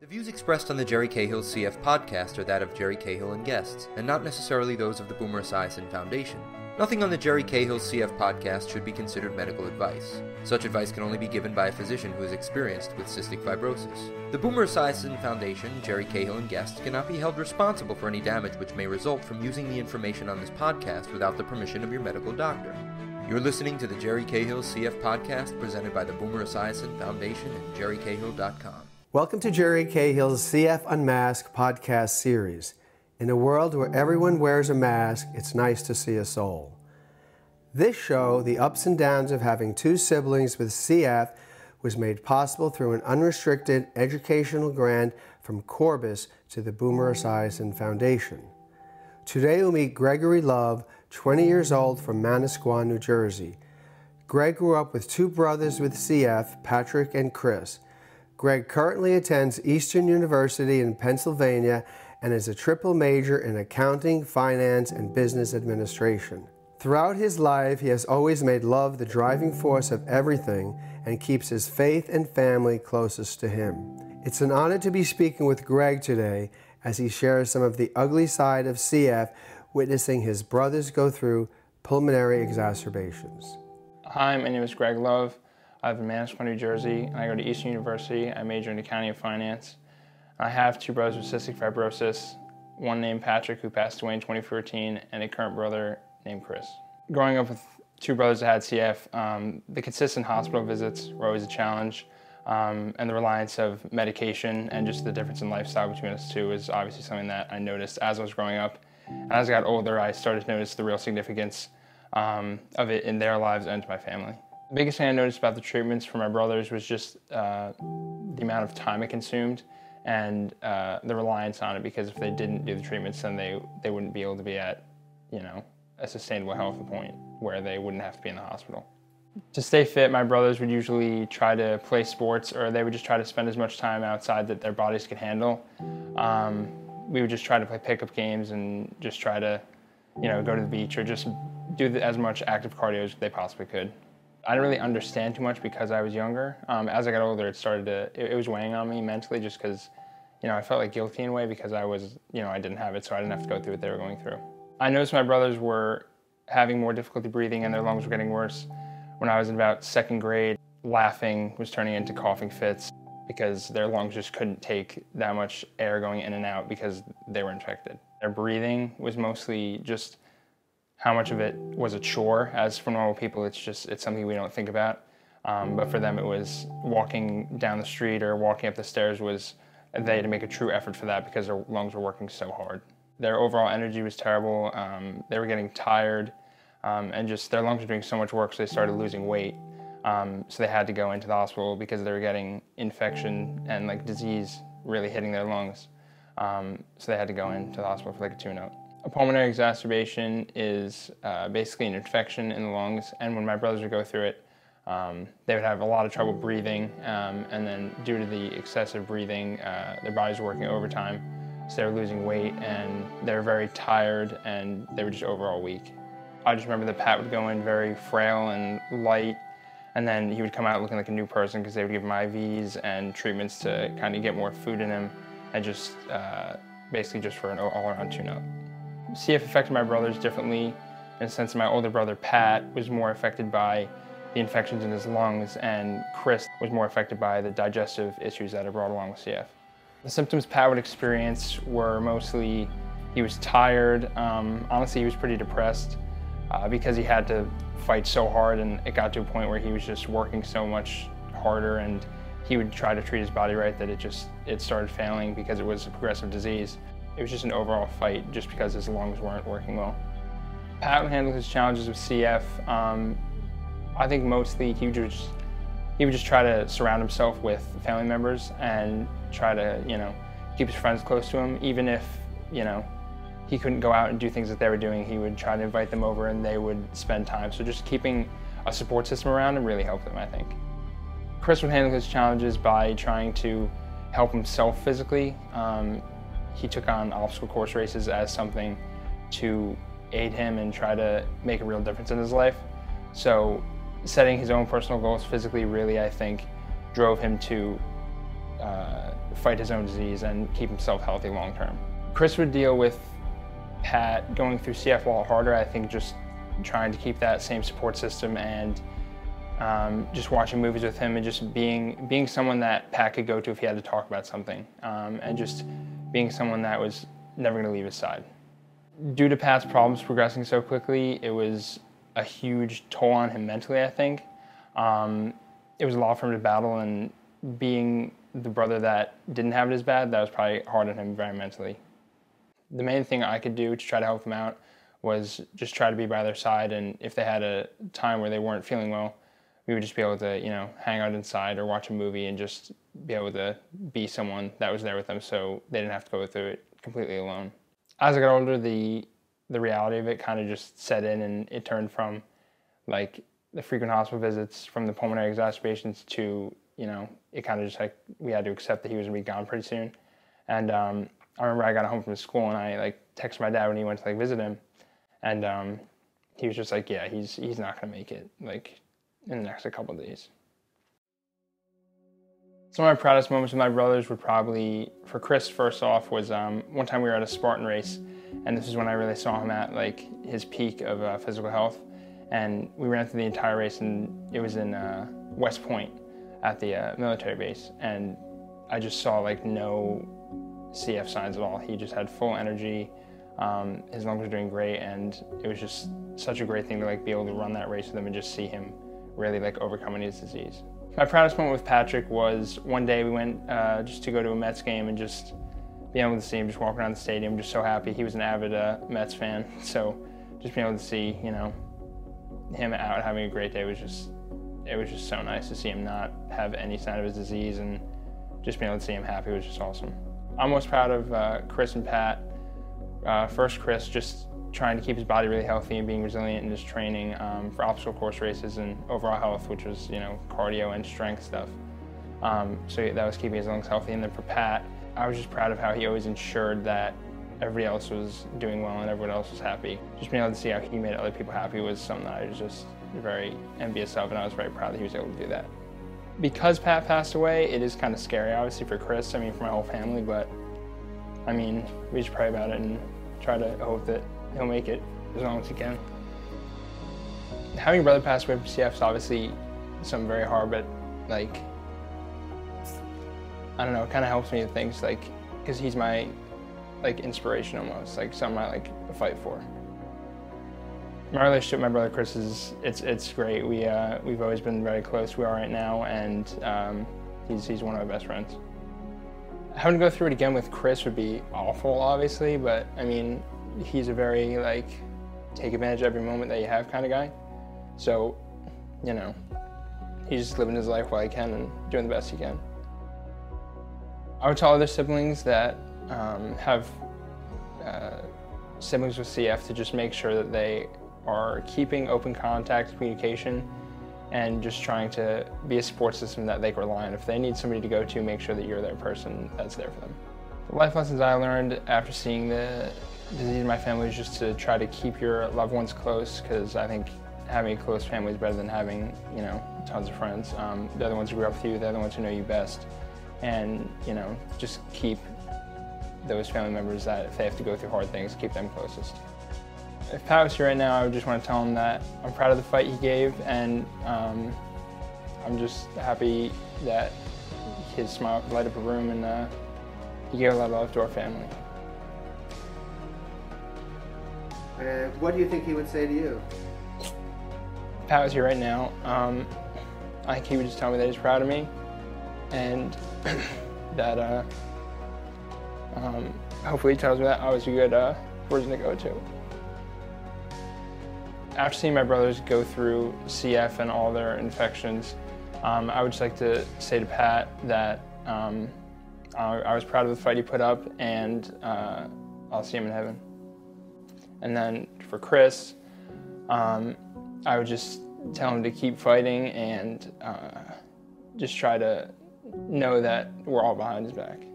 The views expressed on the Jerry Cahill CF podcast are that of Jerry Cahill and guests, and not necessarily those of the Boomer Esiason Foundation. Nothing on the Jerry Cahill CF podcast should be considered medical advice. Such advice can only be given by a physician who is experienced with cystic fibrosis. The Boomer Esiason Foundation, Jerry Cahill and guests cannot be held responsible for any damage which may result from using the information on this podcast without the permission of your medical doctor. You're listening to the Jerry Cahill CF podcast presented by the Boomer Esiason Foundation and jerrycahill.com. Welcome to Jerry Cahill's CF Unmasked podcast series. In a world where everyone wears a mask, it's nice to see a soul. This show, The Ups and Downs of Having Two Siblings with CF, was made possible through an unrestricted educational grant from Corbus to the Boomer Esiason Foundation. Today we'll meet Gregory Love, 20 years old from Manasquan, New Jersey. Greg grew up with two brothers with CF, Patrick and Chris. Greg currently attends Eastern University in Pennsylvania and is a triple major in accounting, finance, and business administration. Throughout his life, he has always made love the driving force of everything and keeps his faith and family closest to him. It's an honor to be speaking with Greg today as he shares some of the ugly side of CF, witnessing his brothers go through pulmonary exacerbations. Hi, my name is Greg Love. I live in Manasquan, New Jersey, and I go to Eastern University. I major in accounting and finance. I have two brothers with cystic fibrosis, one named Patrick, who passed away in 2014, and a current brother named Chris. Growing up with two brothers that had CF, um, the consistent hospital visits were always a challenge, um, and the reliance of medication and just the difference in lifestyle between us two is obviously something that I noticed as I was growing up. And as I got older, I started to notice the real significance um, of it in their lives and to my family. The biggest thing I noticed about the treatments for my brothers was just uh, the amount of time it consumed and uh, the reliance on it because if they didn't do the treatments then they, they wouldn't be able to be at, you know, a sustainable health point where they wouldn't have to be in the hospital. To stay fit, my brothers would usually try to play sports or they would just try to spend as much time outside that their bodies could handle. Um, we would just try to play pickup games and just try to, you know, go to the beach or just do as much active cardio as they possibly could. I didn't really understand too much because I was younger. Um, as I got older, it started to, it, it was weighing on me mentally just because, you know, I felt like guilty in a way because I was, you know, I didn't have it, so I didn't have to go through what they were going through. I noticed my brothers were having more difficulty breathing and their lungs were getting worse. When I was in about second grade, laughing was turning into coughing fits because their lungs just couldn't take that much air going in and out because they were infected. Their breathing was mostly just how much of it was a chore. As for normal people, it's just it's something we don't think about. Um, but for them, it was walking down the street or walking up the stairs was they had to make a true effort for that because their lungs were working so hard. Their overall energy was terrible. Um, they were getting tired, um, and just their lungs were doing so much work, so they started losing weight. Um, so they had to go into the hospital because they were getting infection and like disease really hitting their lungs. Um, so they had to go into the hospital for like a tune-up. A pulmonary exacerbation is uh, basically an infection in the lungs, and when my brothers would go through it, um, they would have a lot of trouble breathing, um, and then due to the excessive breathing, uh, their bodies were working overtime, so they were losing weight, and they were very tired, and they were just overall weak. I just remember that Pat would go in very frail and light, and then he would come out looking like a new person because they would give him IVs and treatments to kind of get more food in him, and just uh, basically just for an all-around tune-up. CF affected my brothers differently in the sense my older brother Pat was more affected by the infections in his lungs and Chris was more affected by the digestive issues that are brought along with CF. The symptoms Pat would experience were mostly he was tired. Um, honestly, he was pretty depressed uh, because he had to fight so hard and it got to a point where he was just working so much harder and he would try to treat his body right that it just it started failing because it was a progressive disease. It was just an overall fight just because his lungs weren't working well. Pat would handle his challenges with CF. Um, I think mostly he would just he would just try to surround himself with family members and try to you know keep his friends close to him, even if you know he couldn't go out and do things that they were doing. He would try to invite them over and they would spend time. So just keeping a support system around him really helped him, I think. Chris would handle his challenges by trying to help himself physically. Um, he took on obstacle course races as something to aid him and try to make a real difference in his life. So setting his own personal goals physically really, I think, drove him to uh, fight his own disease and keep himself healthy long term. Chris would deal with Pat going through CF lot harder. I think just trying to keep that same support system and um, just watching movies with him and just being being someone that Pat could go to if he had to talk about something, um, and just being someone that was never going to leave his side. Due to Pat's problems progressing so quickly, it was a huge toll on him mentally. I think um, it was a lot for him to battle, and being the brother that didn't have it as bad, that was probably hard on him very mentally. The main thing I could do to try to help him out was just try to be by their side, and if they had a time where they weren't feeling well we would just be able to, you know, hang out inside or watch a movie and just be able to be someone that was there with them so they didn't have to go through it completely alone. As I got older, the the reality of it kind of just set in and it turned from like the frequent hospital visits from the pulmonary exacerbations to, you know, it kind of just like we had to accept that he was gonna be gone pretty soon. And um, I remember I got home from school and I like texted my dad when he went to like visit him and um, he was just like, yeah, he's he's not gonna make it. Like in the next couple of days. Some of my proudest moments with my brothers would probably, for Chris, first off, was um, one time we were at a Spartan race, and this is when I really saw him at like his peak of uh, physical health. And we ran through the entire race, and it was in uh, West Point at the uh, military base, and I just saw like no CF signs at all. He just had full energy. Um, his lungs were doing great, and it was just such a great thing to like be able to run that race with him and just see him really like overcoming his disease. My proudest moment with Patrick was one day we went uh, just to go to a Mets game and just being able to see him just walk around the stadium, just so happy. He was an avid uh, Mets fan, so just being able to see, you know, him out having a great day was just, it was just so nice to see him not have any sign of his disease and just being able to see him happy was just awesome. I'm most proud of uh, Chris and Pat. Uh, first, Chris, just trying to keep his body really healthy and being resilient in his training um, for obstacle course races and overall health, which was you know cardio and strength stuff. Um, so that was keeping his lungs healthy. And then for Pat, I was just proud of how he always ensured that everybody else was doing well and everyone else was happy. Just being able to see how he made other people happy was something that I was just very envious of, and I was very proud that he was able to do that. Because Pat passed away, it is kind of scary, obviously for Chris. I mean, for my whole family, but I mean, we just pray about it and try to hope that he'll make it as long as he can. Having a brother pass away from CF is obviously something very hard, but like, I don't know, it kind of helps me with things like, because he's my like inspiration almost, like something I like fight for. My relationship with my brother Chris is it's it's great. We uh, we've always been very close. We are right now, and um, he's he's one of my best friends. Having to go through it again with Chris would be awful, obviously, but I mean, he's a very like take advantage of every moment that you have kind of guy. So, you know, he's just living his life while he can and doing the best he can. I would tell other siblings that um, have uh, siblings with CF to just make sure that they are keeping open contact, communication, and just trying to be a support system that they can rely on. If they need somebody to go to, make sure that you're their person that's there for them. The life lessons I learned after seeing the disease in my family is just to try to keep your loved ones close because I think having a close family is better than having, you know, tons of friends. Um, the ones who grew up with you, the ones who know you best. And, you know, just keep those family members that if they have to go through hard things, keep them closest. If Pat was here right now, I would just want to tell him that I'm proud of the fight he gave and um, I'm just happy that his smile light up a room and uh, he gave a lot of love to our family. And what do you think he would say to you? Pat was here right now. Um, I think he would just tell me that he's proud of me and that uh, um, hopefully he tells me that I was a good uh, person to go to. After seeing my brothers go through CF and all their infections, um, I would just like to say to Pat that um, I, was proud of the fight he put up and uh, I'll see him in heaven. And then for Chris, um, I would just tell him to keep fighting and uh, just try to know that we're all behind his back.